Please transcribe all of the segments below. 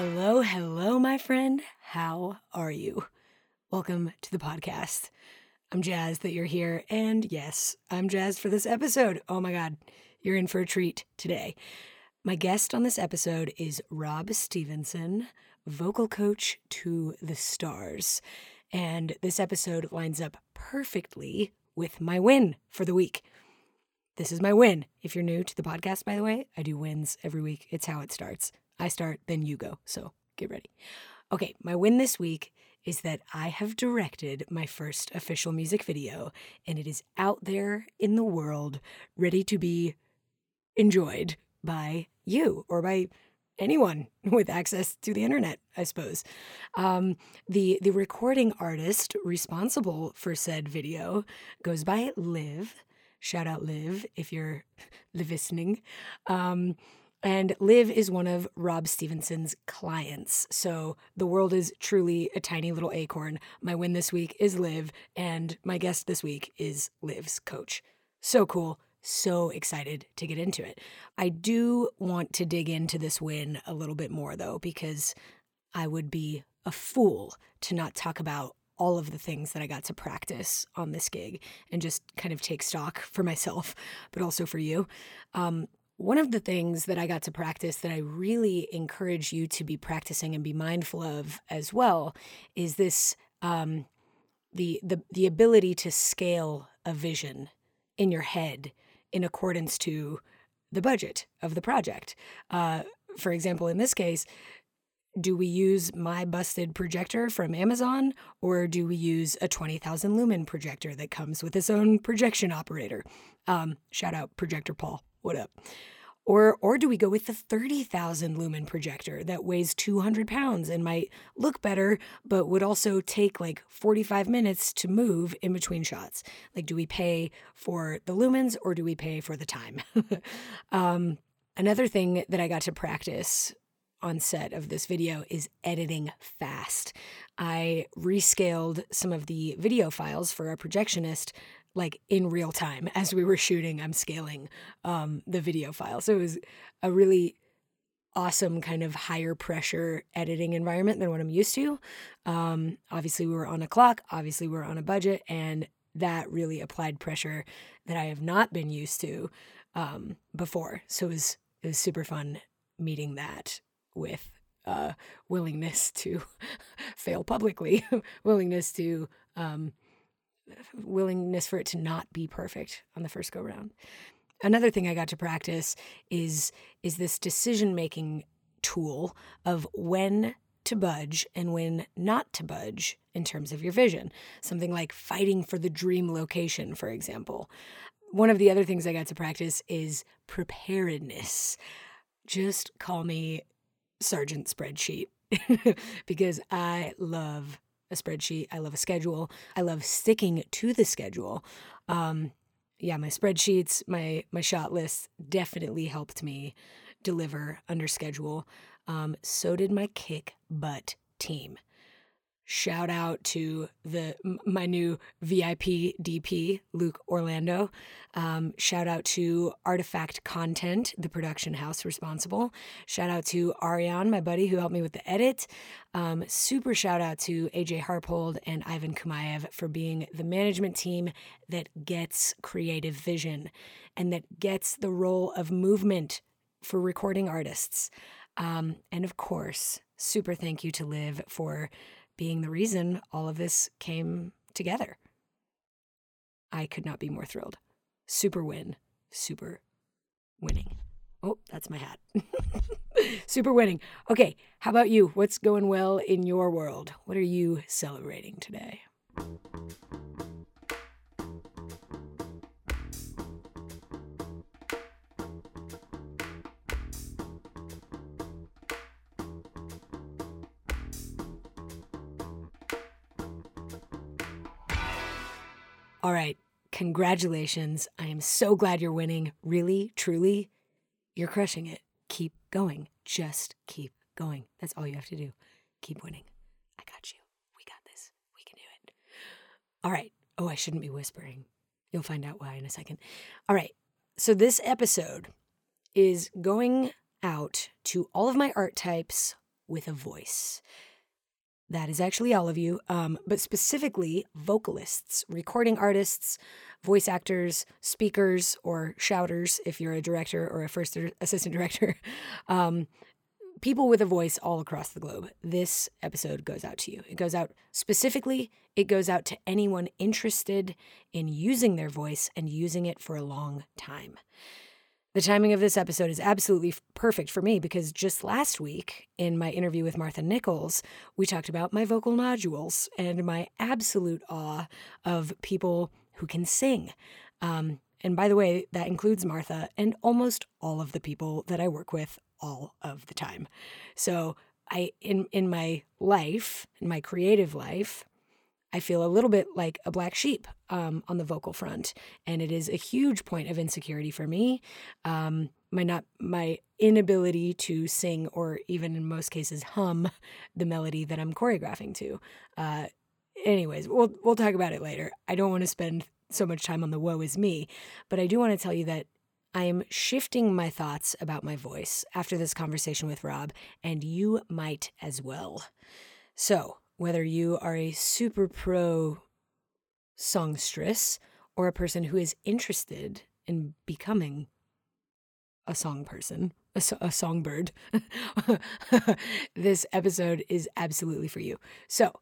Hello, hello, my friend. How are you? Welcome to the podcast. I'm jazzed that you're here. And yes, I'm jazzed for this episode. Oh my God, you're in for a treat today. My guest on this episode is Rob Stevenson, vocal coach to the stars. And this episode lines up perfectly with my win for the week. This is my win. If you're new to the podcast, by the way, I do wins every week. It's how it starts. I start, then you go. So get ready. Okay, my win this week is that I have directed my first official music video, and it is out there in the world, ready to be enjoyed by you or by anyone with access to the internet, I suppose. Um, the the recording artist responsible for said video goes by Liv. Shout out Liv if you're listening. Um, and Liv is one of Rob Stevenson's clients. So the world is truly a tiny little acorn. My win this week is Liv, and my guest this week is Liv's coach. So cool. So excited to get into it. I do want to dig into this win a little bit more, though, because I would be a fool to not talk about all of the things that I got to practice on this gig and just kind of take stock for myself, but also for you. Um, one of the things that I got to practice that I really encourage you to be practicing and be mindful of as well is this um, the the the ability to scale a vision in your head in accordance to the budget of the project. Uh, for example, in this case, do we use my busted projector from Amazon or do we use a 20,000 lumen projector that comes with its own projection operator? Um, shout out Projector Paul. What up? Or, or do we go with the 30,000 lumen projector that weighs 200 pounds and might look better, but would also take like 45 minutes to move in between shots? Like, do we pay for the lumens or do we pay for the time? um, another thing that I got to practice on set of this video is editing fast. I rescaled some of the video files for our projectionist like in real time as we were shooting i'm scaling um, the video file. So it was a really awesome kind of higher pressure editing environment than what i'm used to. Um, obviously we were on a clock obviously we are on a budget and that really applied pressure that i have not been used to um, before. So it was it was super fun meeting that with uh, willingness to fail publicly willingness to um, willingness for it to not be perfect on the first go round. Another thing I got to practice is is this decision making tool of when to budge and when not to budge in terms of your vision. Something like fighting for the dream location, for example. One of the other things I got to practice is preparedness. Just call me Sergeant Spreadsheet because I love a spreadsheet. I love a schedule. I love sticking to the schedule. Um, yeah, my spreadsheets, my my shot lists definitely helped me deliver under schedule. Um, so did my kick butt team shout out to the my new VIP DP Luke Orlando. Um, shout out to Artifact Content, the production house responsible. Shout out to Ariane, my buddy, who helped me with the edit. Um, super shout out to AJ Harpold and Ivan Kumayev for being the management team that gets creative vision and that gets the role of movement for recording artists. Um, and of course, super thank you to Liv for being the reason all of this came together. I could not be more thrilled. Super win. Super winning. Oh, that's my hat. Super winning. Okay, how about you? What's going well in your world? What are you celebrating today? All right. Congratulations. I am so glad you're winning. Really, truly, you're crushing it. Keep going. Just keep going. That's all you have to do. Keep winning. I got you. We got this. We can do it. All right. Oh, I shouldn't be whispering. You'll find out why in a second. All right. So, this episode is going out to all of my art types with a voice. That is actually all of you, um, but specifically vocalists, recording artists, voice actors, speakers, or shouters if you're a director or a first assistant director, um, people with a voice all across the globe. This episode goes out to you. It goes out specifically, it goes out to anyone interested in using their voice and using it for a long time. The timing of this episode is absolutely perfect for me because just last week, in my interview with Martha Nichols, we talked about my vocal nodules and my absolute awe of people who can sing. Um, and by the way, that includes Martha and almost all of the people that I work with all of the time. So I in in my life, in my creative life, I feel a little bit like a black sheep um, on the vocal front, and it is a huge point of insecurity for me. Um, my not my inability to sing or even in most cases hum the melody that I'm choreographing to. Uh, anyways, we'll we'll talk about it later. I don't want to spend so much time on the woe is me, but I do want to tell you that I'm shifting my thoughts about my voice after this conversation with Rob, and you might as well. So, whether you are a super pro songstress or a person who is interested in becoming a song person, a, a songbird, this episode is absolutely for you. So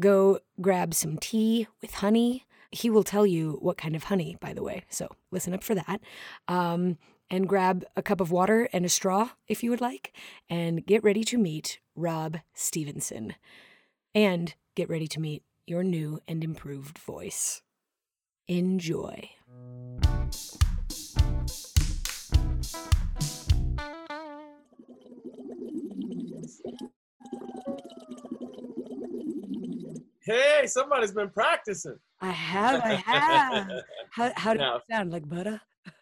go grab some tea with honey. He will tell you what kind of honey, by the way. So listen up for that. Um, and grab a cup of water and a straw if you would like, and get ready to meet Rob Stevenson and get ready to meet your new and improved voice. Enjoy. Hey, somebody's been practicing. I have, I have. how how did it sound? Like butter?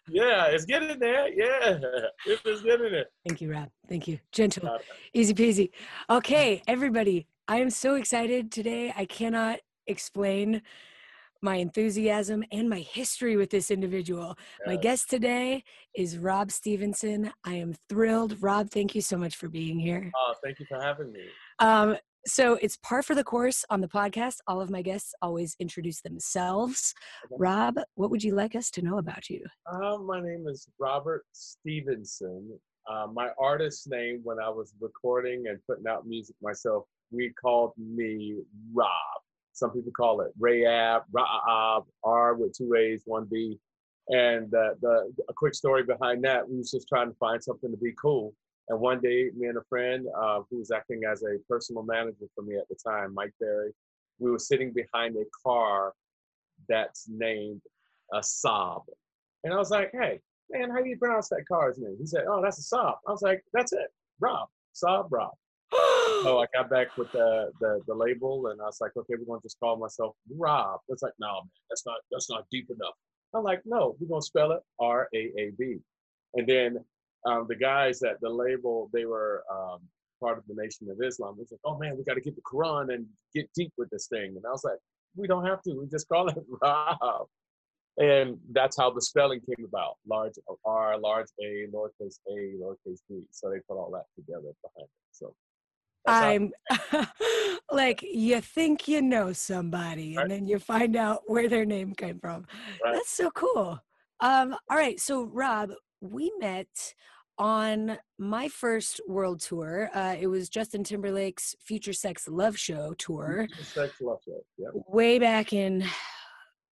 Yeah, it's getting there. Yeah, it's getting there. Thank you, Rob. Thank you. Gentle, easy peasy. Okay, everybody, I am so excited today. I cannot explain my enthusiasm and my history with this individual. My guest today is Rob Stevenson. I am thrilled. Rob, thank you so much for being here. Oh, thank you for having me. Um, so it's par for the course on the podcast. All of my guests always introduce themselves. Rob, what would you like us to know about you? Uh, my name is Robert Stevenson. Uh, my artist name when I was recording and putting out music myself we called me Rob. Some people call it Rayab, Raab, R with two A's, one B. And uh, the a quick story behind that, we was just trying to find something to be cool. And one day, me and a friend uh, who was acting as a personal manager for me at the time, Mike Berry, we were sitting behind a car that's named a Saab. And I was like, hey, man, how do you pronounce that car's name? He said, oh, that's a Saab. I was like, that's it, Rob, Saab Rob so I got back with the, the, the label and I was like, okay, we're gonna just call myself Rob. It's like, no, man, that's not that's not deep enough. I'm like, no, we're gonna spell it R A A B. And then um, the guys at the label, they were um, part of the Nation of Islam. They like, oh man, we got to get the Quran and get deep with this thing. And I was like, we don't have to. We just call it Rob. And that's how the spelling came about. Large R, large A, lowercase a, lowercase b. So they put all that together behind it. So I'm like, you think you know somebody, right. and then you find out where their name came from. Right. That's so cool. Um, all right, so Rob, we met on my first world tour. Uh, it was Justin Timberlake's Future Sex Love Show tour. Future Sex Love Show, yeah. Way back in,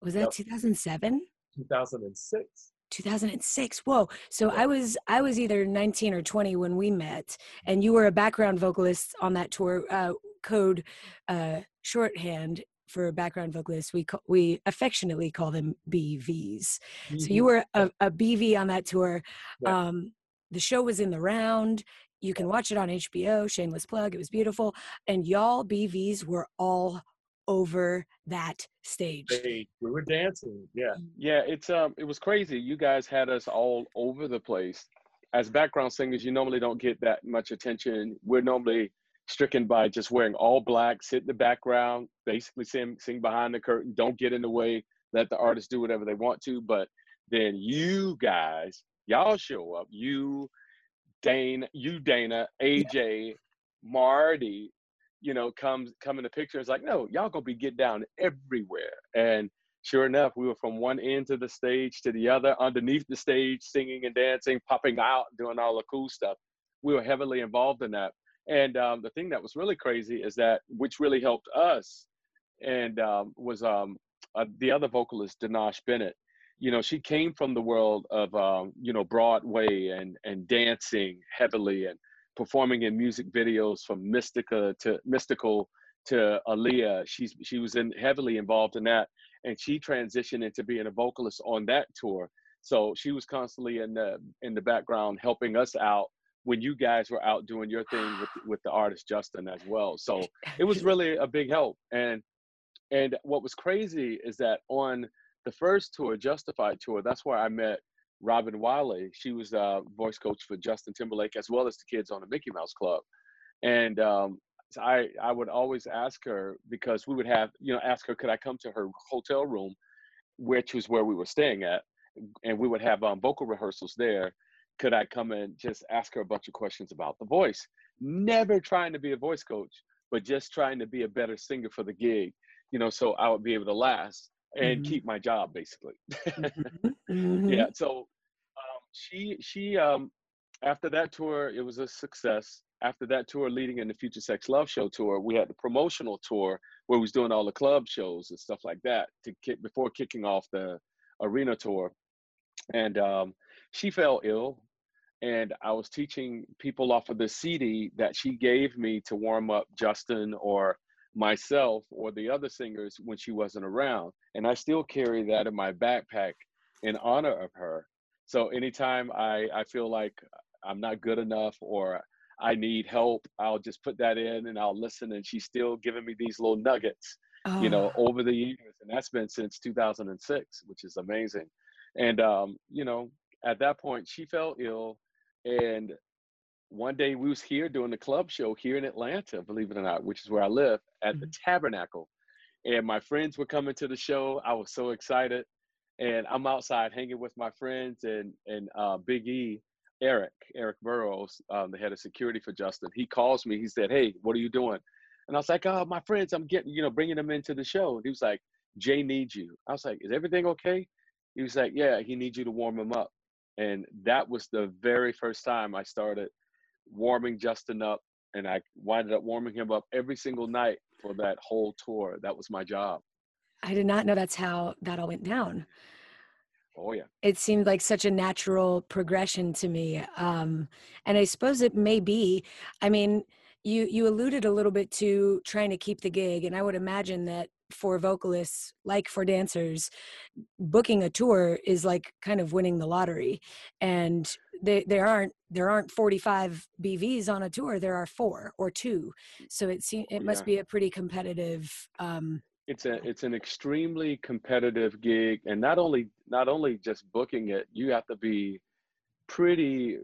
was that 2007? 2006. 2006 whoa. So i was i was either 19 or 20 when we met and you were a background vocalist on that tour uh, code uh, shorthand for background vocalists we call, we affectionately call them bvs mm-hmm. so you mm-hmm. were a, a, bv on that tour. Yeah. um, the show was in the round. You can watch it on hbo shameless plug it was beautiful and y'all bvs were all over that stage. We were dancing. Yeah. Mm. Yeah, it's um it was crazy. You guys had us all over the place. As background singers, you normally don't get that much attention. We're normally stricken by just wearing all black, sit in the background, basically sing sing behind the curtain, don't get in the way, let the artists do whatever they want to. But then you guys, y'all show up. You, Dane, you Dana, AJ, Marty, you know, comes come in the picture. It's like, no, y'all gonna be get down everywhere. And sure enough, we were from one end of the stage to the other, underneath the stage, singing and dancing, popping out, doing all the cool stuff. We were heavily involved in that. And um, the thing that was really crazy is that, which really helped us, and um, was um, uh, the other vocalist, Danash Bennett. You know, she came from the world of um, you know Broadway and and dancing heavily and performing in music videos from Mystica to Mystikal to Aaliyah. She's she was in heavily involved in that, and she transitioned into being a vocalist on that tour. So she was constantly in the in the background helping us out when you guys were out doing your thing with with the artist Justin as well. So it was really a big help. And and what was crazy is that on the first tour, Justified tour, that's where I met Robin Wiley. She was a voice coach for Justin Timberlake as well as the kids on the Mickey Mouse Club. And um, so I I would always ask her because we would have you know ask her could I come to her hotel room, which was where we were staying at, and we would have um, vocal rehearsals there could I come and just ask her a bunch of questions about the voice? Never trying to be a voice coach, but just trying to be a better singer for the gig, you know, so I would be able to last and mm-hmm. keep my job basically. mm-hmm. mm-hmm. Yeah. So she, she, um, after that tour, it was a success. After that tour, leading in the Future Sex Love Show tour, we had the promotional tour where we was doing all the club shows and stuff like that to kick before kicking off the arena tour. And um, she fell ill and I was teaching people off of the CD that she gave me to warm up Justin or myself or the other singers when she wasn't around. And I still carry that in my backpack in honor of her. So anytime I, I feel like I'm not good enough or I need help, I'll just put that in and I'll listen. And she's still giving me these little nuggets, oh. you know, oh. over the years. And that's been since 2006, which is amazing. And, um, you know, at that point, she fell ill. And one day we was here doing the club show here in Atlanta, believe it or not, which is where I live, at mm-hmm. the Tabernacle. And my friends were coming to the show. I was so excited. And I'm outside hanging with my friends and and uh, Big E, Eric, Eric Burrows, um, the head of security for Justin. He calls me. He said, "Hey, what are you doing?" And I was like, "Oh, my friends, I'm getting, you know, bringing them into the show." And he was like, "Jay needs you." I was like, "Is everything okay?" He was like, "Yeah, he needs you to warm him up." And that was the very first time I started warming Justin up. And I winded up warming him up every single night for that whole tour. That was my job. I did not know that's how that all went down. Oh yeah. It seemed like such a natural progression to me. Um, and I suppose it may be. I mean, you you alluded a little bit to trying to keep the gig, and I would imagine that for vocalists like for dancers booking a tour is like kind of winning the lottery and they, there aren't there aren't 45 bvs on a tour there are four or two so it seems it must be a pretty competitive um it's a it's an extremely competitive gig and not only not only just booking it you have to be pretty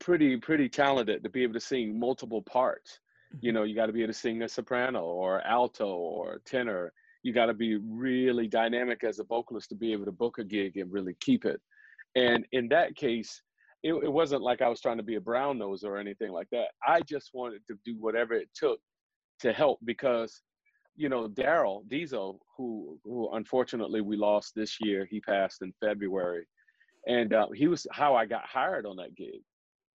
pretty pretty talented to be able to sing multiple parts. You mm-hmm. know you got to be able to sing a soprano or alto or tenor. You got to be really dynamic as a vocalist to be able to book a gig and really keep it. And in that case it, it wasn't like i was trying to be a brown nose or anything like that. I just wanted to do whatever it took to help because you know daryl diesel who who unfortunately we lost this year he passed in february. And uh, he was how i got hired on that gig.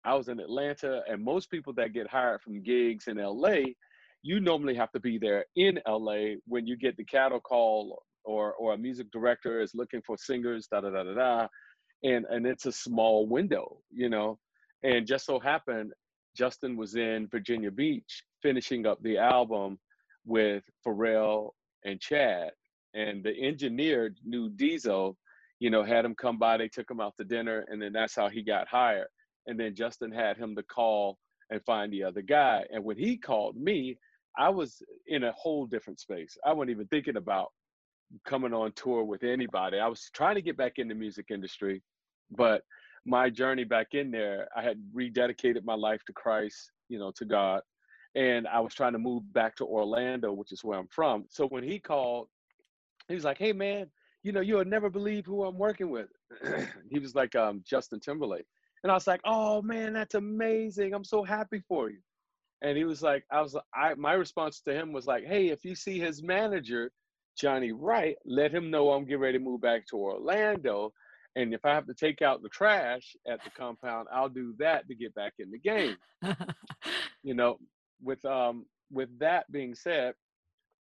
I was in Atlanta, and most people that get hired from gigs in LA, you normally have to be there in LA when you get the cattle call or or a music director is looking for singers, da da da da da, and and it's a small window, you know. And just so happened, Justin was in Virginia Beach finishing up the album with Pharrell and Chad, and the engineer knew Diesel, you know, had him come by. They took him out to dinner, and then that's how he got hired and then Justin had him to call and find the other guy. And when he called me, I was in a whole different space. I wasn't even thinking about coming on tour with anybody. I was trying to get back in the music industry, but my journey back in there, I had rededicated my life to Christ, you know, to God. And I was trying to move back to Orlando, which is where I'm from. So when he called, he was like, Hey man, you know, you'll never believe who I'm working with. he was like um, Justin Timberlake. And I was like, Oh man, that's amazing. I'm so happy for you. And he was like, I was I my response to him was like, Hey, if you see his manager, Johnny Wright, let him know I'm getting ready to move back to Orlando. And if I have to take out the trash at the compound, I'll do that to get back in the game. you know, with um with that being said,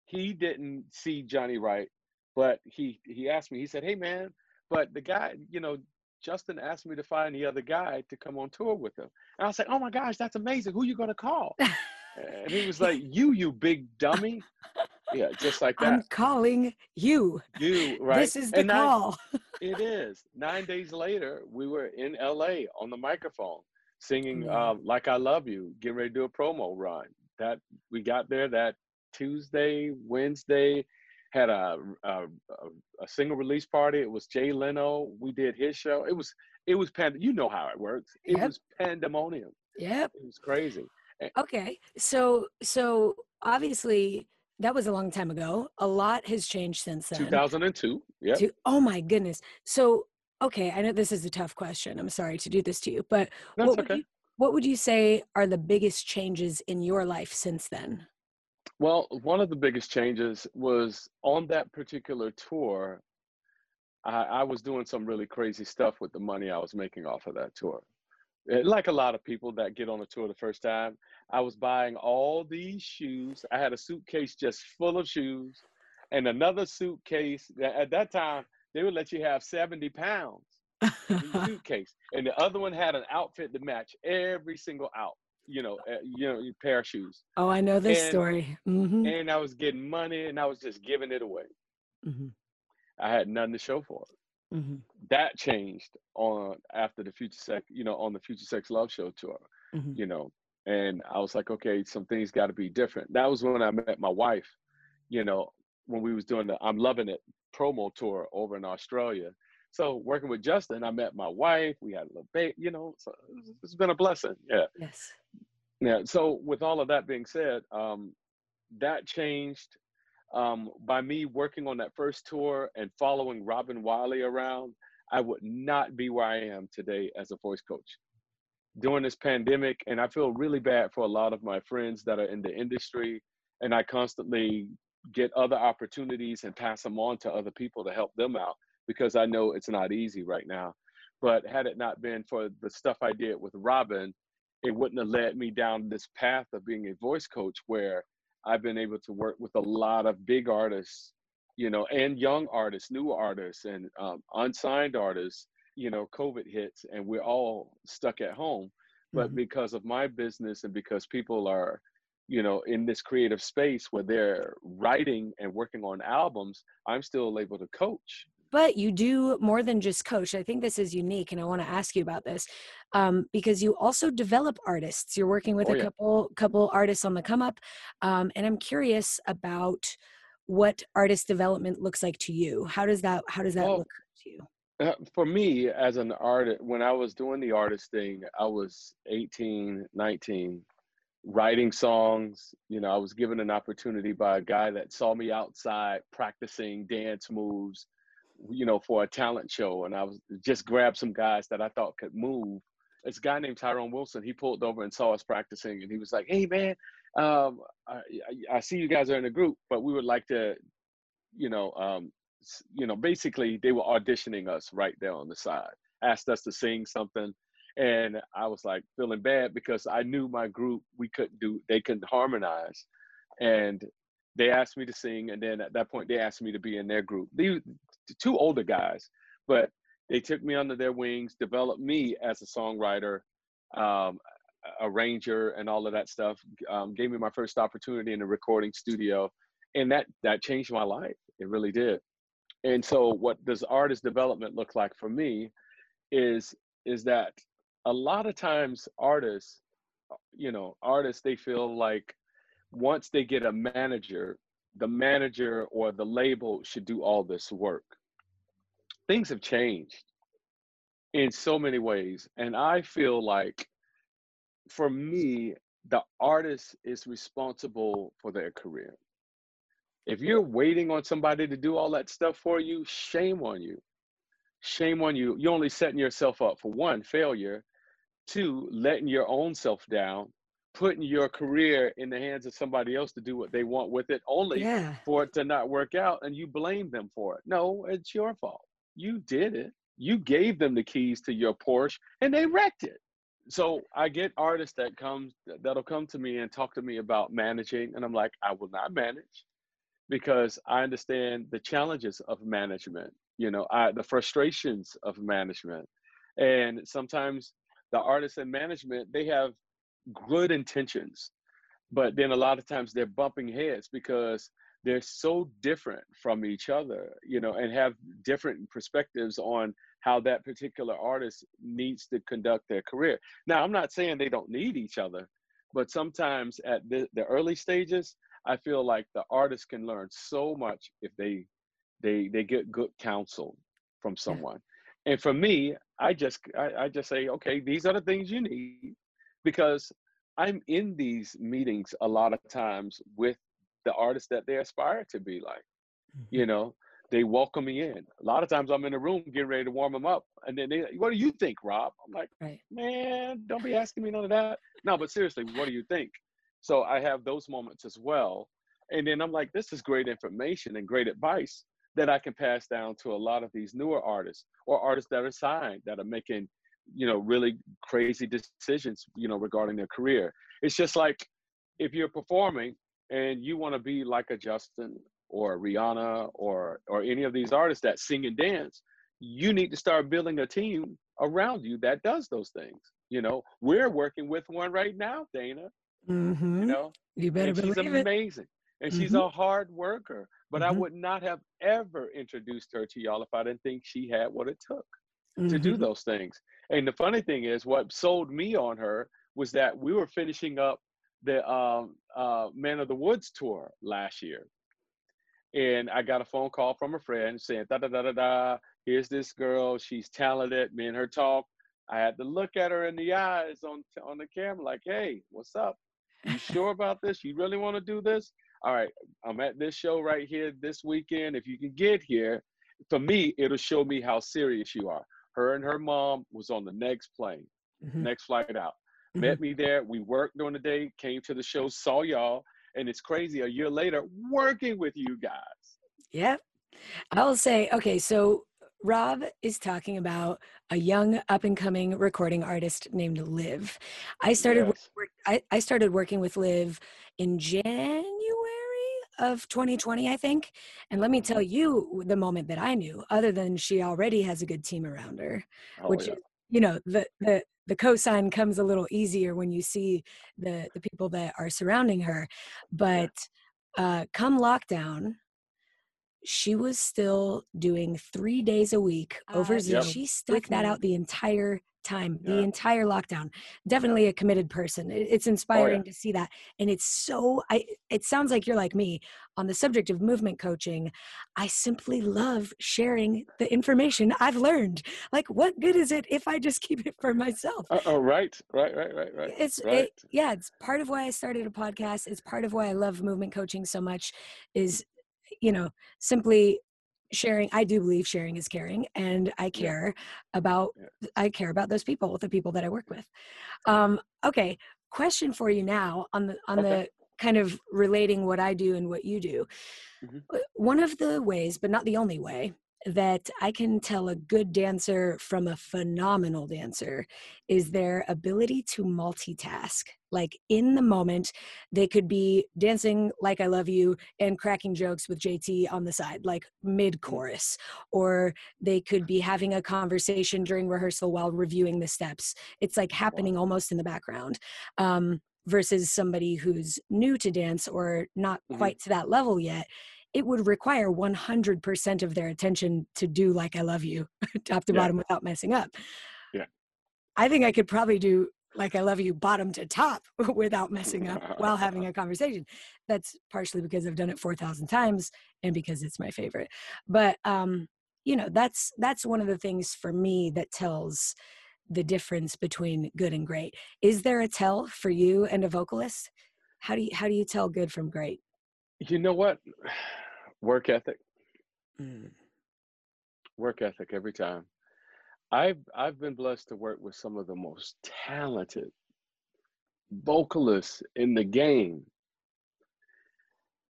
he didn't see Johnny Wright, but he he asked me, he said, Hey man, but the guy, you know, Justin asked me to find the other guy to come on tour with him. And I was like, Oh my gosh, that's amazing. Who you gonna call? and he was like, You, you big dummy. Yeah, just like that. I'm calling you. You, right. This is the And nine- call. it is. Nine days later, we were in LA on the microphone singing Yeah. um, Like I Love You, getting ready to do a promo run. That we got there that Tuesday, Wednesday, had a a, a, a single release party. It was Jay Leno. We did his show. It was it was pand. You know how it works. It Yep. was pandemonium. Yep. It was crazy. Okay. So so obviously that was a long time ago. A lot has changed since then. 2002. Yeah. Oh my goodness. So okay, I know this is a tough question. I'm sorry to do this to you, but That's what would okay. you what would you say are the biggest changes in your life since then? Well, one of the biggest changes was on that particular tour. I, I was doing some really crazy stuff with the money I was making off of that tour. Eh, Like a lot of people that get on a tour the first time, I was buying all these shoes. I had a suitcase just full of shoes, and another suitcase. At that time, they would let you have 70 pounds in the suitcase, and the other one had an outfit to match every single out. You know, uh, you know, pair of shoes oh, I know this And- story. hmm and I was getting money and I was just giving it away. hmm I had nothing to show for it. hmm That changed on after the Future Sex, you know, on the Future Sex Love Show tour, hmm you know, and I was like, okay, some things got to be different. That was when I met my wife, you know, when we was doing the I'm Loving It promo tour over in Australia. So working with Justin, I met my wife. We had a little baby, you know. So it's- been a blessing. Yeah. Yes. Yeah. So with all of that being said, um, that changed um, by me working on that first tour and following Robin Wiley around. I would not be where I am today as a voice coach during this pandemic, and I feel really bad for a lot of my friends that are in the industry, and I constantly get other opportunities and pass them on to other people to help them out because I know it's not easy right now. But had it not been for the stuff I did with Robin, it wouldn't have led me down this path of being a voice coach where I've been able to work with a lot of big artists, you know, and young artists, new artists, and um, unsigned artists. You know, COVID hits and we're all stuck at home. But Mhm. because of my business and because people are, you know, in this creative space where they're writing and working on albums, I'm still able to coach. But you do more than just coach. I think this is unique, and I want to ask you about this um, because you also develop artists. You're working with Oh, a yeah. couple couple artists on the come up, um, and I'm curious about what artist development looks like to you. How does that How does that Well, look to you? Uh, for me as an artist when i was doing the artist thing i was 18 19 writing songs. You know i was given an opportunity by a guy that saw me outside practicing dance moves you know for a talent show. And i was just grabbed some guys that i thought could move. This guy named tyrone wilson he pulled over and saw us practicing. And he was like hey man um, I, I, see you guys are in a group but we would like to you know um, you know, basically they were auditioning us right there on the side, asked us to sing something. And I was like feeling bad because I knew my group, we couldn't do, they couldn't harmonize. And they asked me to sing. And then at that point, they asked me to be in their group. These two older guys, but they took me under their wings, developed me as a songwriter, um, arranger, and all of that stuff. Um, gave me my first opportunity in a recording studio, and that that changed my life. It really did. And so, what does artist development look like for me? Is is that a lot of times artists, uh, you know, artists they feel like once they get a manager, the manager or the label should do all this work. Things have changed in so many ways. And I feel like for me, the artist is responsible for their career. If you're waiting on somebody to do all that stuff for you, shame on you. Shame on you. You're only setting yourself up for one, failure, two, letting your own self down, putting your career in the hands of somebody else to do what they want with it, only Yeah. for it to not work out and you blame them for it. No, it's your fault. You did it. You gave them the keys to your Porsche and they wrecked it. So I get artists that comes that'll come to me and talk to me about managing and I'm like, I will not manage because I understand the challenges of management, you know, I, the frustrations of management. And sometimes the artists and management, they have good intentions, but then a lot of times they're bumping heads because they're so different from each other, you know, and have different perspectives on how that particular artist needs to conduct their career. Now, I'm not saying they don't need each other, but sometimes at the, the early stages, I feel like the artist can learn so much if they they they get good counsel from someone. And for me, I just I, I just say, okay, these are the things you need because I'm in these meetings a lot of times with the artists that they aspire to be like. Mm-hmm. You know, they welcome me in. A lot of times I'm in the room getting ready to warm them up, and then they, what do you think, Rob? I'm like, Right. man, don't be asking me none of that. No, but seriously, what do you think? So I have those moments as well, and then I'm like, this is great information and great advice that I can pass down to a lot of these newer artists or artists that are signed that are making, you know, really crazy decisions, you know, regarding their career. It's just like if you're performing and you want to be like a Justin or a Rihanna or or any of these artists that sing and dance, you need to start building a team around you that does those things. You know, we're working with one right now, Dana. hmm You know, You better and she's believe it. amazing. And she's Mhm. a hard worker. But I Mhm. would not have ever introduced her to y'all if I didn't think she had what it took to do Mhm. those things. And the funny thing is, what sold me on her was that we were finishing up the um, uh, Man of the Woods tour last year. And I got a phone call from a friend saying, da da da da da, here's this girl, she's talented. Me and her talk. I had to look at her in the eyes on on the camera, like, hey, what's up? You sure about this? You really want to do this? All right, I'm at this show right here this weekend. If you can get here, for me, it'll show me how serious you are. Her and her mom was on the next plane, Mhm. next flight out. Mhm. Met me there. We worked during the day, came to the show, saw y'all, and it's crazy. A year later, working with you guys. Yep. I'll say, okay, so Rob is talking about a young up and coming recording artist named Liv. I started Yes. work, I, I started working with Liv in January of 2020, I think. And let me tell Mm-hmm. you the moment that I knew, other than she already has a good team around her, Oh, which yeah. is, you know, the the the cosign comes a little easier when you see the the people that are surrounding her. But uh come lockdown, she was still doing three days a week over Ah, Zoom. Yep. She stuck that out the entire time, the entire lockdown. Definitely a committed person. It's inspiring to see that. And it's so I it sounds like you're like me on the subject of movement coaching. I simply love sharing the information I've learned. Like what good is it if I just keep it for myself? Uh, oh, right, right, right, right, right. it's right. it, yeah it's part of why i started a podcast it's part of why i love movement coaching so much is you know simply sharing i do believe sharing is caring and i care about Yeah. i care about those people the people that i work with um okay question for you now on the on Okay. the kind of relating what i do and what you do Mhm. Uh, one of the ways but not the only way that I can tell a good dancer from a phenomenal dancer is their ability to multitask. Like in the moment, they could be dancing like I Love You and cracking jokes with JT on the side, like mid chorus, or they could be having a conversation during rehearsal while reviewing the steps. It's like happening almost in the background. Um, versus somebody who's new to dance or not Mhm. quite to that level yet it would require 100% of their attention to do like I love you top to Yeah. bottom without messing up. Yeah. I think I could probably do like I love you bottom to top without messing up while having a conversation. That's partially because I've done it 4,000 times and because it's my favorite. But um you know, that's that's one of the things for me that tells the difference between good and great. Is there a tell for you and a vocalist? How do you how do you tell good from great? You know what? Work ethic. Mm. Work ethic every time. I've I've been blessed to work with some of the most talented vocalists in the game.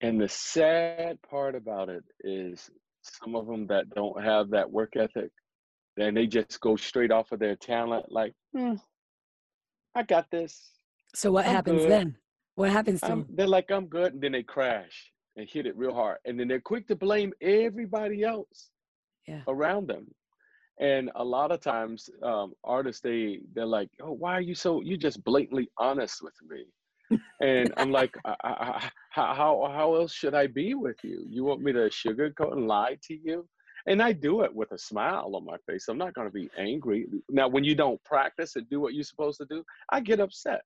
And the sad part about it is some of them that don't have that work ethic, and they just go straight off of their talent, like, hmm, I got this. So what I'm happens good. then? What happens to them? they're like, I'm good, and then they crash and hit it real hard, and then they're quick to blame everybody else Yeah. around them. And a lot of times, um, artists they they're like, "Oh, why are you so? You just blatantly honest with me." And I'm like, I, I, I, how how how else should I be with you? You want me to sugarcoat and lie to you? And I do it with a smile on my face. I'm not going to be angry. Now, when you don't practice and do what you're supposed to do, I get upset.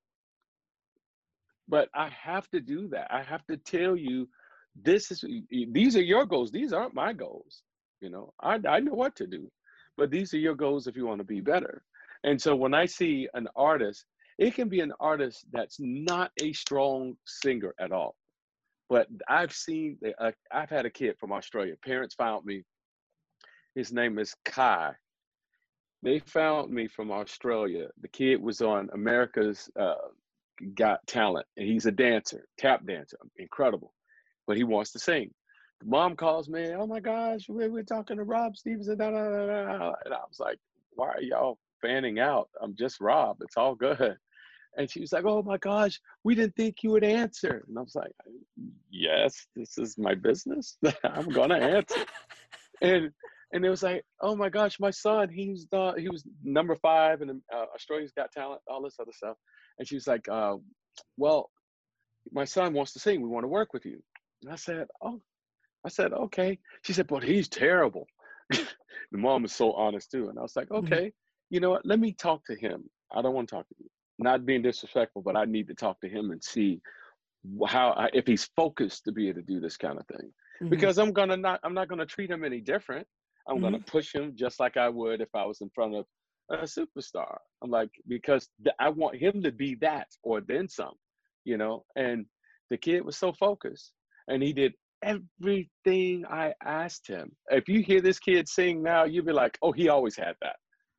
But I have to do that. I have to tell you, this is these are your goals. These aren't my goals. You know, I I know what to do, but these are your goals if you want to be better. And so when I see an artist, it can be an artist that's not a strong singer at all. But I've seen, I've had a kid from Australia. Parents found me. His name is Kai. They found me from Australia. The kid was on America's uh, Got Talent, and he's a dancer, tap dancer, incredible. But he wants to sing. The mom calls me, oh my gosh, we're, we're talking to Rob Stevenson. Da, da, da. And I was like, why are y'all fanning out? I'm just Rob. It's all good. And she was like, oh my gosh, we didn't think you would answer. And I was like, yes, this is my business. I'm going to answer. and and it was like, oh my gosh, my son, he's the he was number five in uh, Australia's Got Talent, all this other stuff. And she was like, uh, well, my son wants to sing. We want to work with you. And I said, oh, I said, okay. She said, but he's terrible. the mom was so honest too. And I was like, Mhm. okay, you know what? Let me talk to him. I don't want to talk to you. Not being disrespectful, but I need to talk to him and see how I, if he's focused to be able to do this kind of thing. Mhm. Because I'm gonna not, I'm not gonna treat him any different. I'm gonna Mm-hmm. push him just like I would if I was in front of a superstar. I'm like because th- I want him to be that or then some, you know. And the kid was so focused, and he did everything I asked him. If you hear this kid sing now, you'll be like, oh, he always had that.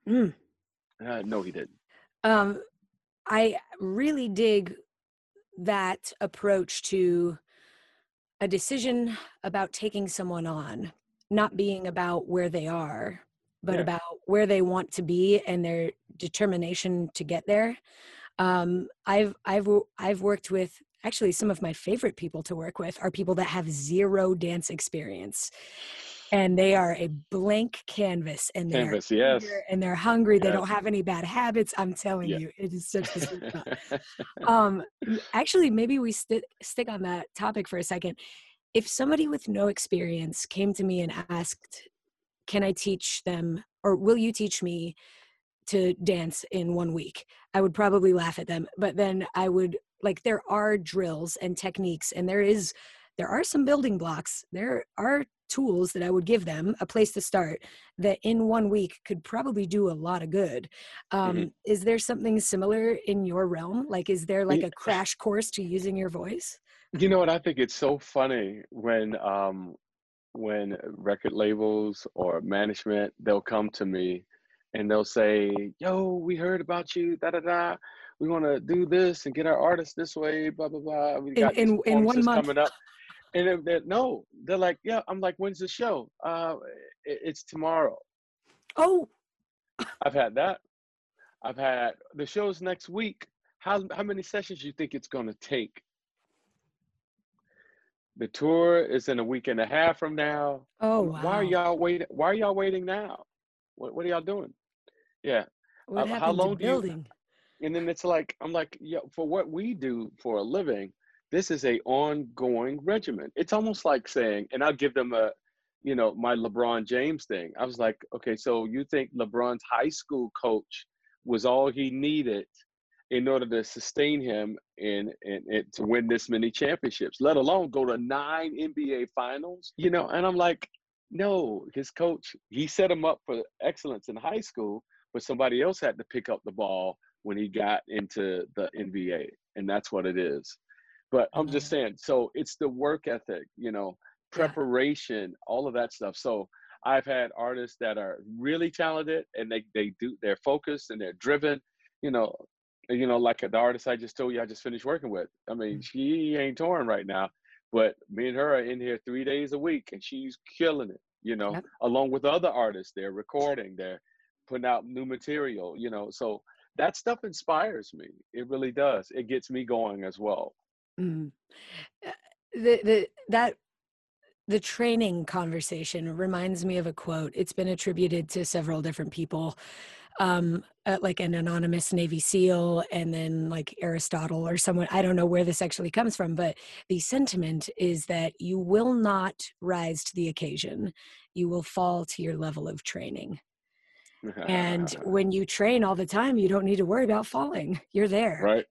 Mm. Uh, no, he didn't. Um, I really dig that approach to a decision about taking someone on, not being about where they are, but Yeah. about where they want to be and their determination to get there. Um, I've I've I've worked with actually some of my favorite people to work with are people that have zero dance experience and they are a blank canvas and they're Canvas, yes. and they're hungry they don't have any bad habits i'm telling you it is such a sweet um actually maybe we sti stick on that topic for a second if somebody with no experience came to me and asked can i teach them or will you teach me to dance in one week i would probably laugh at them but then i would like there are drills and techniques and there is there are some building blocks there are tools that i would give them a place to start that in one week could probably do a lot of good um, Mhm. is there something similar in your realm like is there like a crash course to using your voice You know what? I think it's so funny when um when record labels or management they'll come to me and they'll say, "Yo, we heard about you. Da da da. We want to do this and get our artists this way. Blah blah blah. We got in- in one month." coming up." And they're, they're, no, they're like, "Yeah." I'm like, "When's the show?" Uh, it, it's tomorrow. oh I've had that. I've had the show's next week. How how many sessions you think it's gonna take? The tour is in a week and a half from now. oh wow Why are y'all waiting? Why are y'all waiting now? What what are y'all doing? Yeah. what uh, how long to do you- And then it's like I'm like, yeah, for what we do for a living, this is a ongoing regimen. It's almost like saying, and I'll give them a, you know, my LeBron James thing. I was like, okay, so you think LeBron's high school coach was all he needed, in order to sustain him and, and, and to win this many championships, let alone go to nine NBA finals. You know, and I'm like, no, his coach, he set him up for excellence in high school, but somebody else had to pick up the ball when he got into the NBA. And that's what it is. But I'm just Mm-hmm. saying, so it's the work ethic, you know, preparation, all of that stuff. So I've had artists that are really talented and they, they do they're focused and they're driven, you know, you know, like the artist I just told you I just finished working with. I mean, she ain't touring right now, but me and her are in here three days a week and she's killing it, you know, Yep. along with other artists. They're recording, they're putting out new material, you know. So that stuff inspires me. It really does. It gets me going as well. Mm. The the that the training conversation reminds me of a quote. It's been attributed to several different people, um, uh, like an anonymous Navy SEAL, and then like Aristotle or someone. I don't know where this actually comes from, but the sentiment is that you will not rise to the occasion. You will fall to your level of training. And when you train all the time, you don't need to worry about falling. You're there right.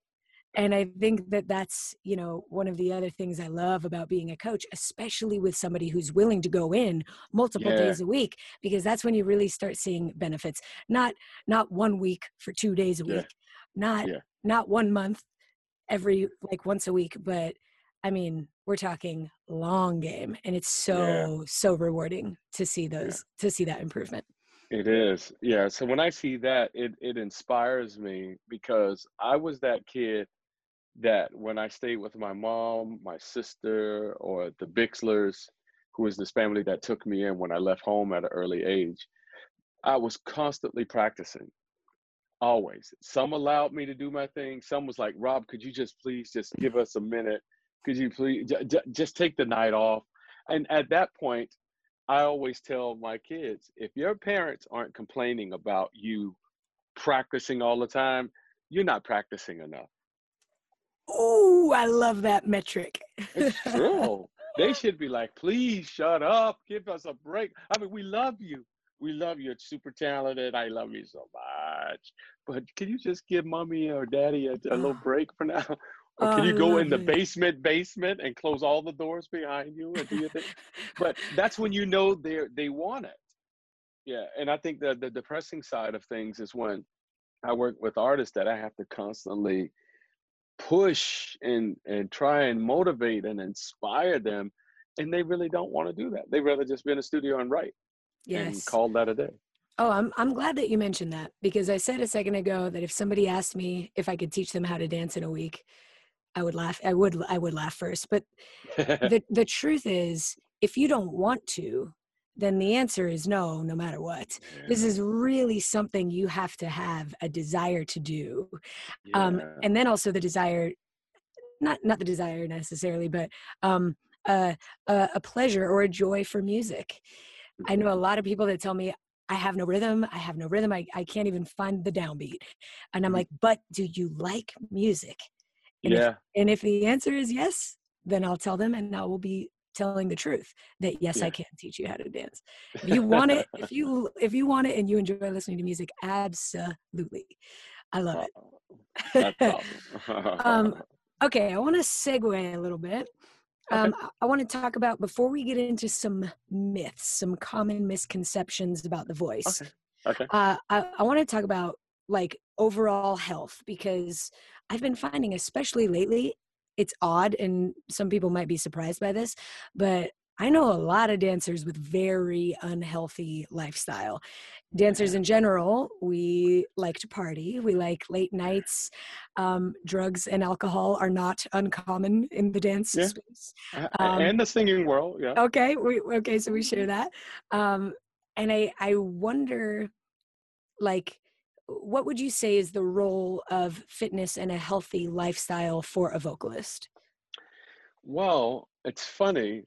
And i think that that's you know one of the other things i love about being a coach especially with somebody who's willing to go in multiple Yeah. days a week because that's when you really start seeing benefits not not one week for two days a Yeah. week not Yeah. not one month every like once a week but i mean we're talking long game and it's so so rewarding to see those to see that improvement It is. Yeah. So when I see that, it it inspires me because I was that kid that when I stayed with my mom, my sister, or the Bixlers, who was this family that took me in when I left home at an early age, I was constantly practicing. Always. Some allowed me to do my thing. Some was like, Rob, could you just please just give us a minute? Could you please j- just take the night off? And at that point, I always tell my kids if your parents aren't complaining about you practicing all the time, you're not practicing enough. Oh i love that metric It's true. they should be like, please shut up, give us a break. I mean, we love you. We love you. It's super talented. I love you so much. But can you just give mommy or daddy a, a little Oh. break for now? Or Oh, can I you go in the it. basement, basement, and close all the doors behind you and do your thing? but that's when you know they they want it. Yeah, and I think that the depressing side of things is when I work with artists that I have to constantly push and and try and motivate and inspire them, and they really don't want to do that. They rather just be in a studio and write and yes call that a day. Oh, I'm I'm glad that you mentioned that because I said a second ago that if somebody asked me if I could teach them how to dance in a week, I would laugh. I would I would laugh first. But the the truth is, if you don't want to, then the answer is no, no matter what. This is really something you have to have a desire to do. Um, and then also the desire, not not the desire necessarily, but um, uh, a, a pleasure or a joy for music. I know a lot of people that tell me I have no rhythm. I have no rhythm. I, I can't even find the downbeat. And I'm Mhm. like, but do you like music? And if, yeah, and if the answer is yes, then I'll tell them and I will be telling the truth that yes, I can teach you how to dance. If you want it, if you if you want it and you enjoy listening to music, absolutely. I love it. Awesome. Um, Okay, I want to segue a little bit. Okay. Um, I- I want to talk about before we get into some myths, some common misconceptions about the voice. okay. Okay. Uh, I, I want to talk about like overall health because I've been finding, especially lately, it's odd, and some people might be surprised by this, but I know a lot of dancers with very unhealthy lifestyle. Dancers in general, we like to party. We like late nights. Um, drugs and alcohol are not uncommon in the dance Yeah. space. Um, and the singing world, yeah. Okay, we okay, so we share that. Um, and I I wonder, like, what would you say is the role of fitness and a healthy lifestyle for a vocalist? Well, it's funny.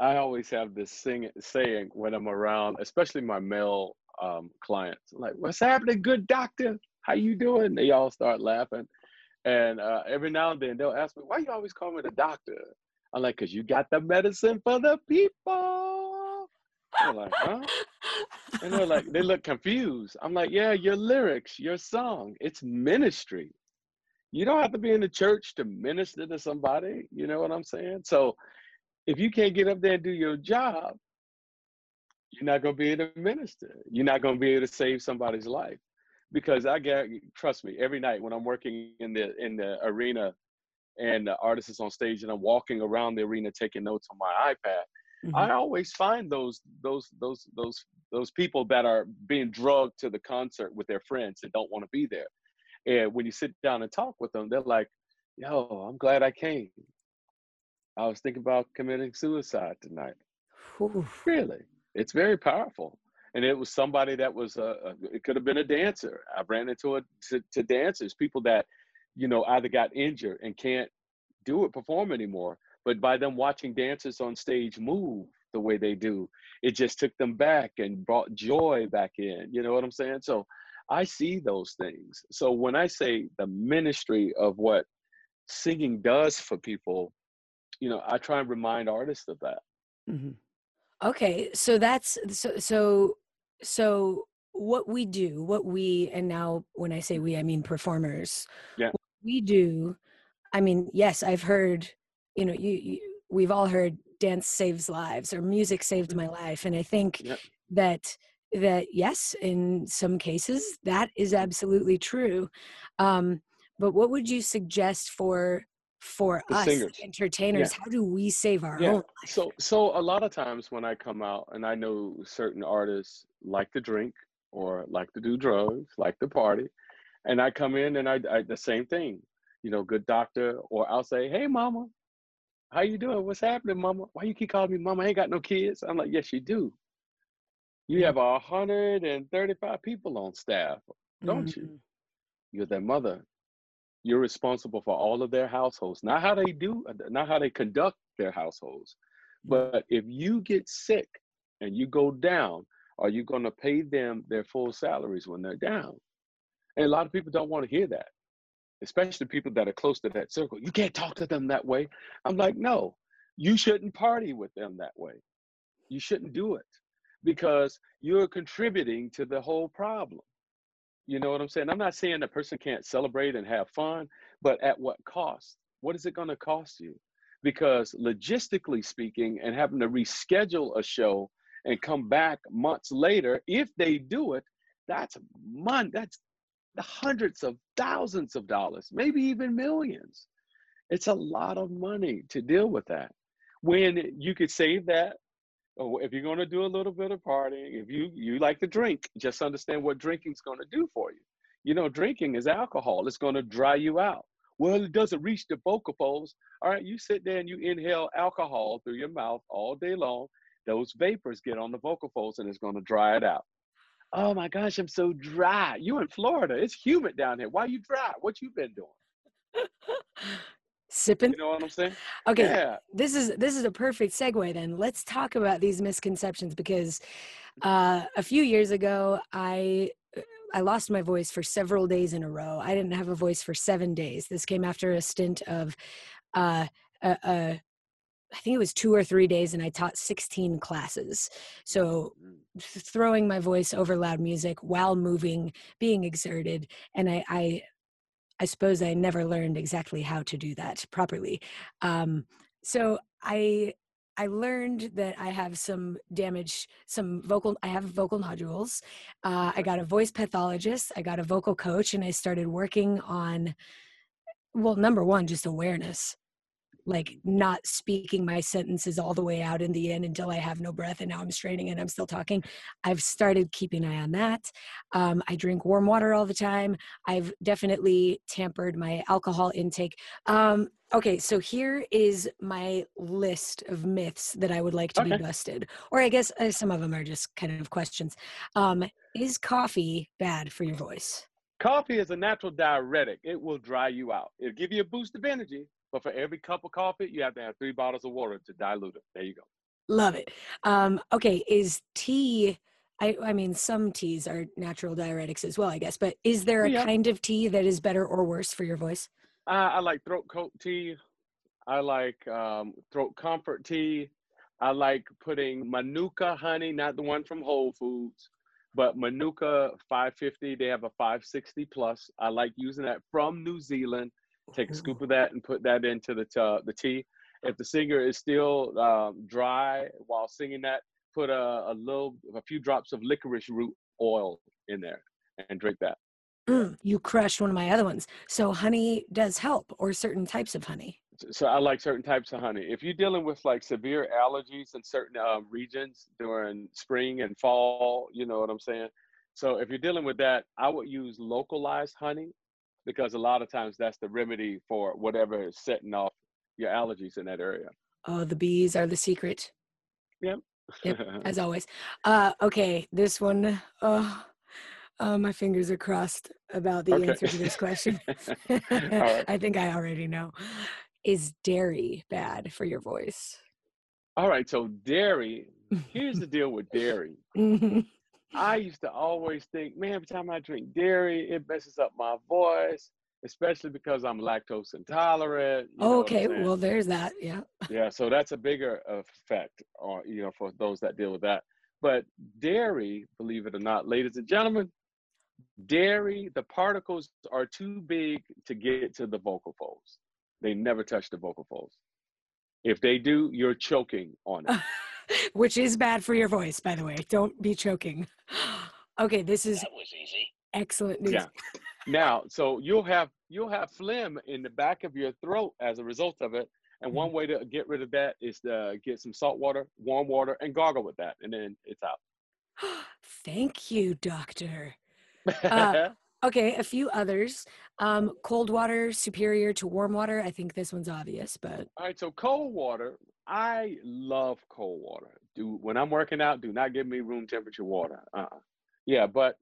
I always have this sing, saying when I'm around, especially my male um, clients, like, "What's happening, good doctor? How you doing?" They all start laughing, and uh, every now and then they'll ask me, "Why you always call me the doctor?" I'm like, "Cause you got the medicine for the people." They're like, "Huh?" And they're like, they look confused. I'm like, "Yeah, your lyrics, your song, it's ministry." You don't have to be in the church to minister to somebody. You know what I'm saying? So if you can't get up there and do your job, you're not going to be able to minister. You're not going to be able to save somebody's life. Because I get, trust me, every night when I'm working in the in the arena and the artist is on stage and I'm walking around the arena taking notes on my iPad, mm-hmm. I always find those those those those those people that are being drugged to the concert with their friends and don't want to be there. And when you sit down and talk with them, they're like, "Yo, I'm glad I came. I was thinking about committing suicide tonight." Ooh. Really? It's very powerful. And it was somebody that was a, a it could have been a dancer. I ran into it to, to dancers, people that, you know, either got injured and can't do it, perform anymore. But by them watching dancers on stage move the way they do, it just took them back and brought joy back in. You know what I'm saying? So I see those things. So when I say the ministry of what singing does for people, you know, I try and remind artists of that. Mm-hmm. Okay, so that's so so so what we do, what we and now when I say we, I mean performers. Yeah. we do. I mean, yes, I've heard. You know, you, you we've all heard dance saves lives or music saved my life, and I think yep. that that yes, in some cases that is absolutely true. Um, but what would you suggest for for the us singers. entertainers yeah. how do we save our yeah. own life? so so a lot of times when i come out and i know certain artists like to drink or like to do drugs like to party and i come in and i, I the same thing you know good doctor or i'll say hey mama how you doing? What's happening mama? Why you keep calling me mama? I ain't got no kids. I'm like yes you do. You have a 135 people on staff don't mm-hmm. you you're their mother. You're responsible for all of their households. Not how they do not how they conduct their households but if you get sick and you go down are you going to pay them their full salaries when they're down? And a lot of people don't want to hear that especially people that are close to that circle you can't talk to them that way i'm like no you shouldn't party with them that way you shouldn't do it because you're contributing to the whole problem you know what I'm saying? I'm not saying a person can't celebrate and have fun, but at what cost? What is it going to cost you? Because logistically speaking, and having to reschedule a show and come back months later, if they do it, that's money. That's hundreds of thousands of dollars, maybe even millions. It's a lot of money to deal with that. When you could save that Oh, if you're going to do a little bit of partying, if you you like to drink, just understand what drinking's going to do for you. You know, drinking is alcohol. It's going to dry you out. Well, it doesn't reach the vocal folds. All right, you sit there and you inhale alcohol through your mouth all day long. Those vapors get on the vocal folds and it's going to dry it out. Oh my gosh, I'm so dry. You in Florida? It's humid down here. Why you dry? What you been doing? sipping you know what i'm saying okay yeah. this is this is a perfect segue then let's talk about these misconceptions because uh, a few years ago i i lost my voice for several days in a row i didn't have a voice for seven days this came after a stint of uh, a, a I think it was two or three days, and I taught 16 classes. So, mm. throwing my voice over loud music while moving, being exerted, and I, I I suppose I never learned exactly how to do that properly. Um, so I I learned that I have some damage, some vocal. I have vocal nodules. Uh, I got a voice pathologist. I got a vocal coach, and I started working on. Well, number one, just awareness like not speaking my sentences all the way out in the end until I have no breath and now I'm straining and I'm still talking. I've started keeping an eye on that. Um, I drink warm water all the time. I've definitely tampered my alcohol intake. Um, okay, so here is my list of myths that I would like to okay. be busted. Or I guess uh, some of them are just kind of questions. Um, is coffee bad for your voice? Coffee is a natural diuretic. It will dry you out. It'll give you a boost of energy, but for every cup of coffee, you have to have three bottles of water to dilute it. There you go. Love it. Um, okay, is tea? I, I mean, some teas are natural diuretics as well, I guess. But is there a yeah. kind of tea that is better or worse for your voice? Uh, I like throat coat tea. I like um, throat comfort tea. I like putting Manuka honey, not the one from Whole Foods, but Manuka 550. They have a 560 plus. I like using that from New Zealand Take a scoop of that and put that into the t- the tea. If the singer is still um, dry while singing that, put a, a little, a few drops of licorice root oil in there and drink that. Mm, you crushed one of my other ones. So honey does help, or certain types of honey. So I like certain types of honey. If you're dealing with like severe allergies in certain um, regions during spring and fall, you know what I'm saying. So if you're dealing with that, I would use localized honey because a lot of times that's the remedy for whatever is setting off your allergies in that area. Oh, the bees are the secret, Yep. Uh-huh. as always. Uh, okay, this one. Oh, uh, my fingers are crossed about the Okay. answer to this question. Right. I think I already know. Is dairy bad for your voice? All right. So dairy. Here's the deal with dairy. I used to always think, man, every time I drink dairy, it messes up my voice, especially because I'm lactose intolerant. Oh, okay, well, there's that. Yeah. yeah, so that's a bigger effect, on you know, for those that deal with that. But dairy, believe it or not, ladies and gentlemen, dairy, the particles are too big to get to the vocal folds. They never touch the vocal folds. If they do, you're choking on it. Which is bad for your voice, by the way. Don't be choking. Okay, this is That was easy. excellent news. Yeah. Now, so you'll have you'll have phlegm in the back of your throat as a result of it. And one way to get rid of that is to get some salt water, warm water, and gargle with that, and then it's out. Thank you, doctor. Uh, Okay, a few others. Um, cold water superior to warm water. I think this one's obvious, but All right, so cold water. I love cold water. Do when I'm working out, do not give me room temperature water. Uh-uh. Yeah, but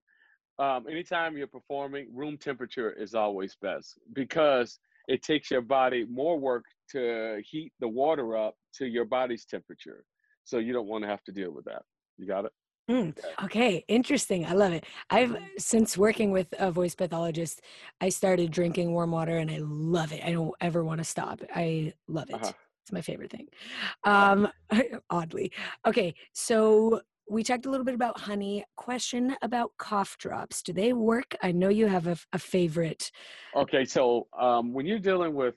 um, anytime you're performing, room temperature is always best because it takes your body more work to heat the water up to your body's temperature. So you don't want to have to deal with that. You got it? Mm, okay, interesting. I love it. I've since working with a voice pathologist, I started drinking warm water and I love it. I don't ever want to stop. I love it. Uh-huh. It's my favorite thing. Um oddly. Okay, so we talked a little bit about honey. Question about cough drops. Do they work? I know you have a, a favorite. Okay, so um, when you're dealing with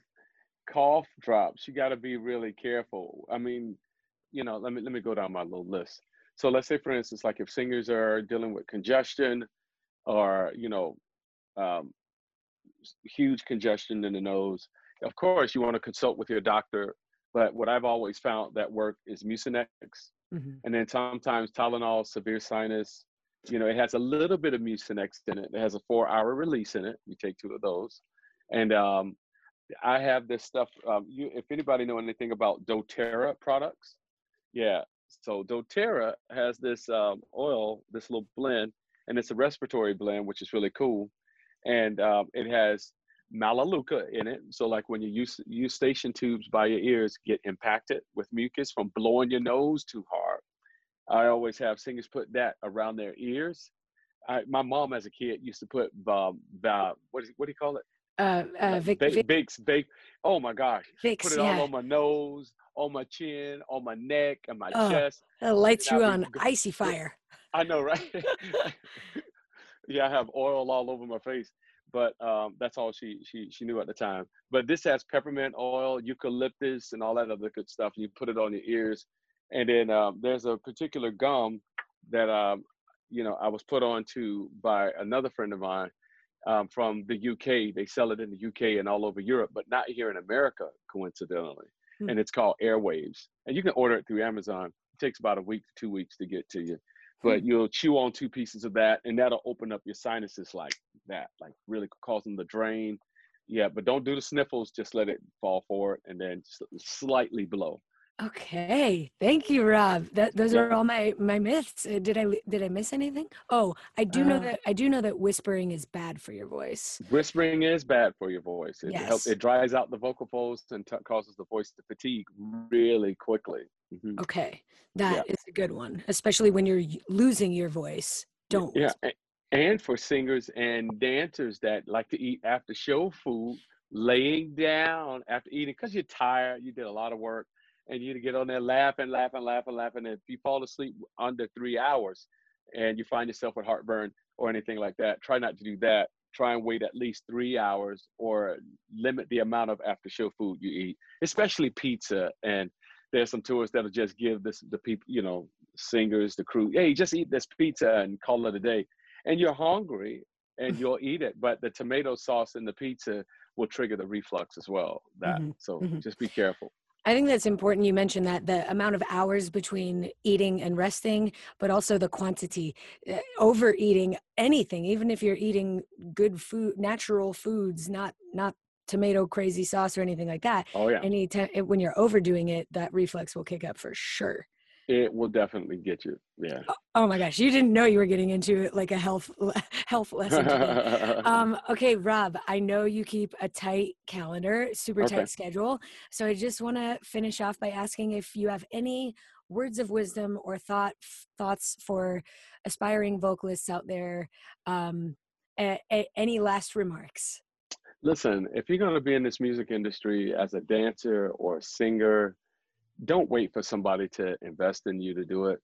cough drops, you got to be really careful. I mean, you know, let me let me go down my little list. So let's say, for instance, like if singers are dealing with congestion, or you know, um, huge congestion in the nose, of course you want to consult with your doctor. But what I've always found that work is Mucinex, Mhm. and then sometimes Tylenol, severe sinus. You know, it has a little bit of Mucinex in it. It has a four-hour release in it. You take two of those, and um, I have this stuff. Um, you, if anybody know anything about DoTerra products, yeah. So DoTerra has this um, oil, this little blend, and it's a respiratory blend, which is really cool. And um, it has Melaleuca in it. So like when you eustachian tubes by your ears, get impacted with mucus from blowing your nose too hard. I always have singers put that around their ears. I, my mom, as a kid, used to put um, the, what is what do you call it? Uh, uh, Like Vicks, ba- Vicks. Oh my gosh! Vicks, Put it yeah. all on my nose, on my chin, on my neck, and my Oh. chest. It lights you on go- icy fire. I know, right? yeah, I have oil all over my face, but um, that's all she she she knew at the time. But this has peppermint oil, eucalyptus, and all that other good stuff. You put it on your ears, and then um, there's a particular gum that um, you know I was put on to by another friend of mine um, from the UK. They sell it in the UK and all over Europe, but not here in America, coincidentally. Hmm. And it's called Airwaves, and you can order it through Amazon. It takes about a week to two weeks to get to you but you'll chew on two pieces of that and that'll open up your sinuses like that like really causing the drain yeah but don't do the sniffles just let it fall forward and then slightly blow Okay, thank you, Rob. That those Yeah. are all my my myths. Uh, Did I did I miss anything? Oh, I do know Uh, that I do know that whispering is bad for your voice. whispering is bad for your voice it helps Yes. it dries out the vocal folds and t- causes the voice to fatigue really quickly Mhm. Okay, that is a good one, especially when you're losing your voice. Don't. yeah whisper. and for singers and dancers that like to eat after show food laying down after eating because you're tired you did a lot of work and you to get on there laughing laughing laughing laughing and if you fall asleep under three hours and you find yourself with heartburn or anything like that try not to do that try and wait at least three hours or limit the amount of after show food you eat, especially pizza. And there's some tours that'll just give this the people, you know, singers, the crew, hey, just eat this pizza and call it a day. And you're hungry and you'll eat it, but the tomato sauce in the pizza will trigger the reflux as well. That mm-hmm. so mm-hmm. just be careful. I think that's important. You mentioned that the amount of hours between eating and resting, but also the quantity. Uh, overeating anything, even if you're eating good food, natural foods, not not tomato crazy sauce or anything like that. Oh yeah. Any time when you're overdoing it, that reflux will kick up for sure. It will definitely get you. Yeah. Oh, oh, my gosh, you didn't know you were getting into like a health health lesson. um, okay, Rob, I know you keep a tight calendar, super okay. tight schedule. So I just want to finish off by asking if you have any words of wisdom or thought thoughts for aspiring vocalists out there. Um, a, a, any last remarks? Listen, if you're going to be in this music industry as a dancer or a singer don't wait for somebody to invest in you to do it.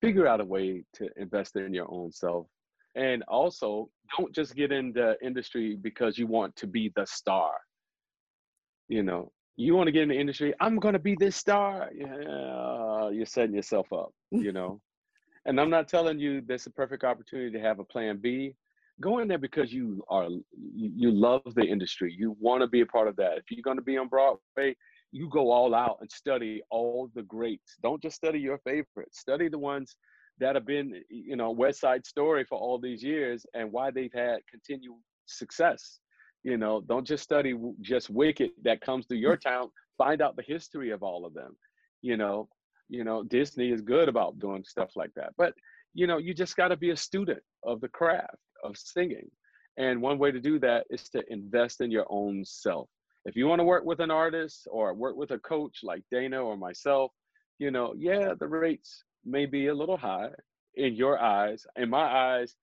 Figure out a way to invest in your own self. And also, don't just get in the industry because you want to be the star. You know, you want to get in the industry, I'm going to be this star. Yeah, you're setting yourself up, you know. and I'm not telling you this is a perfect opportunity to have a plan B. Go in there because you are you love the industry. You want to be a part of that. If you're going to be on Broadway, you go all out and study all the greats. Don't just study your favorites. Study the ones that have been, you know, West Side Story for all these years and why they've had continued success. You know, don't just study just Wicked that comes through your mm. town. Find out the history of all of them. You know, you know, Disney is good about doing stuff like that. But you know, you just got to be a student of the craft of singing. And one way to do that is to invest in your own self if you want to work with an artist or work with a coach like Dana or myself, you know, yeah, the rates may be a little high in your eyes. In my eyes,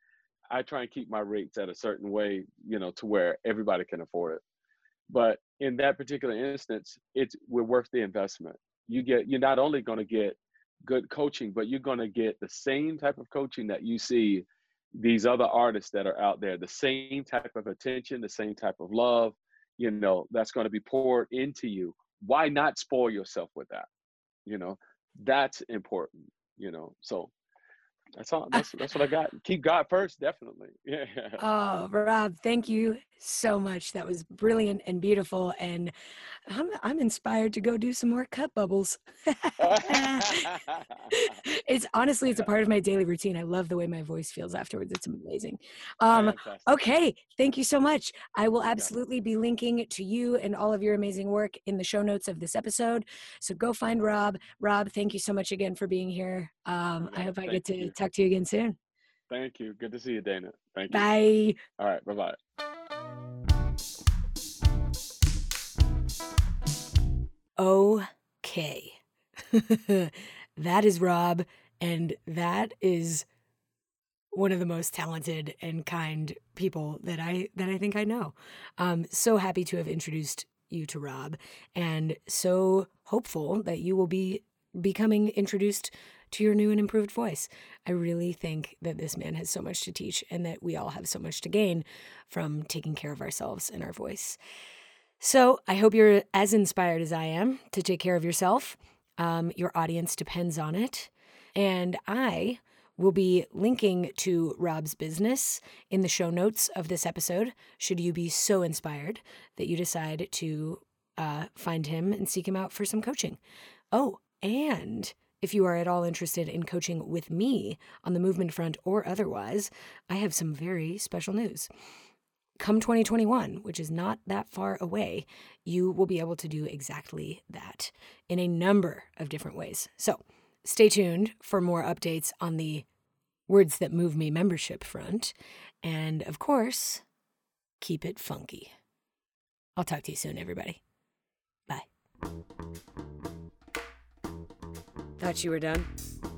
I try and keep my rates at a certain way, you know, to where everybody can afford it. But in that particular instance, it's we're worth the investment. You get you're not only going to get good coaching, but you're going to get the same type of coaching that you see these other artists that are out there, the same type of attention, the same type of love, you know that's going to be poured into you why not spoil yourself with that? You know that's important you know so that's all that's, that's what i got keep god first definitely yeah oh rob thank you so much. That was brilliant and beautiful. And I'm, I'm inspired to go do some more cut bubbles. it's honestly, it's a part of my daily routine. I love the way my voice feels afterwards. It's amazing. Um, okay. Thank you so much. I will absolutely be linking to you and all of your amazing work in the show notes of this episode. So go find Rob. Rob, thank you so much again for being here. Um, I hope I get to you. Talk to you again soon. Thank you. Good to see you, Dana. Thank you. Bye. All right. Bye bye. Okay. that is Rob, and that is one of the most talented and kind people that I that I think I know. Um, so happy to have introduced you to Rob, and so hopeful that you will be becoming introduced to your new and improved voice. I really think that this man has so much to teach, and that we all have so much to gain from taking care of ourselves and our voice. So I hope you're as inspired as I am to take care of yourself. Um, your audience depends on it. And I will be linking to Rob's business in the show notes of this episode, should you be so inspired that you decide to uh, find him and seek him out for some coaching. Oh, and if you are at all interested in coaching with me on the movement front or otherwise, I have some very special news come 2021, which is not that far away, you will be able to do exactly that in a number of different ways. So stay tuned for more updates on the Words That Move Me membership front. And of course, keep it funky. I'll talk to you soon, everybody. Bye. Thought you were done?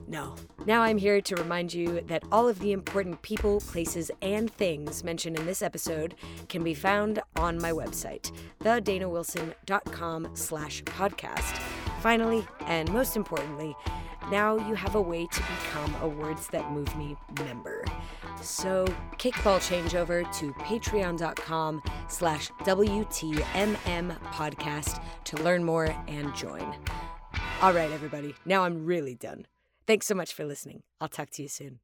No. Now I'm here to remind you that all of the important people, places, and things mentioned in this episode can be found on my website, thedanawilson.com slash podcast. Finally, and most importantly, now you have a way to become a Words That Move Me member. So kickball changeover to patreon.com slash WTMM podcast to learn more and join. All right, everybody. Now I'm really done. Thanks so much for listening. I'll talk to you soon.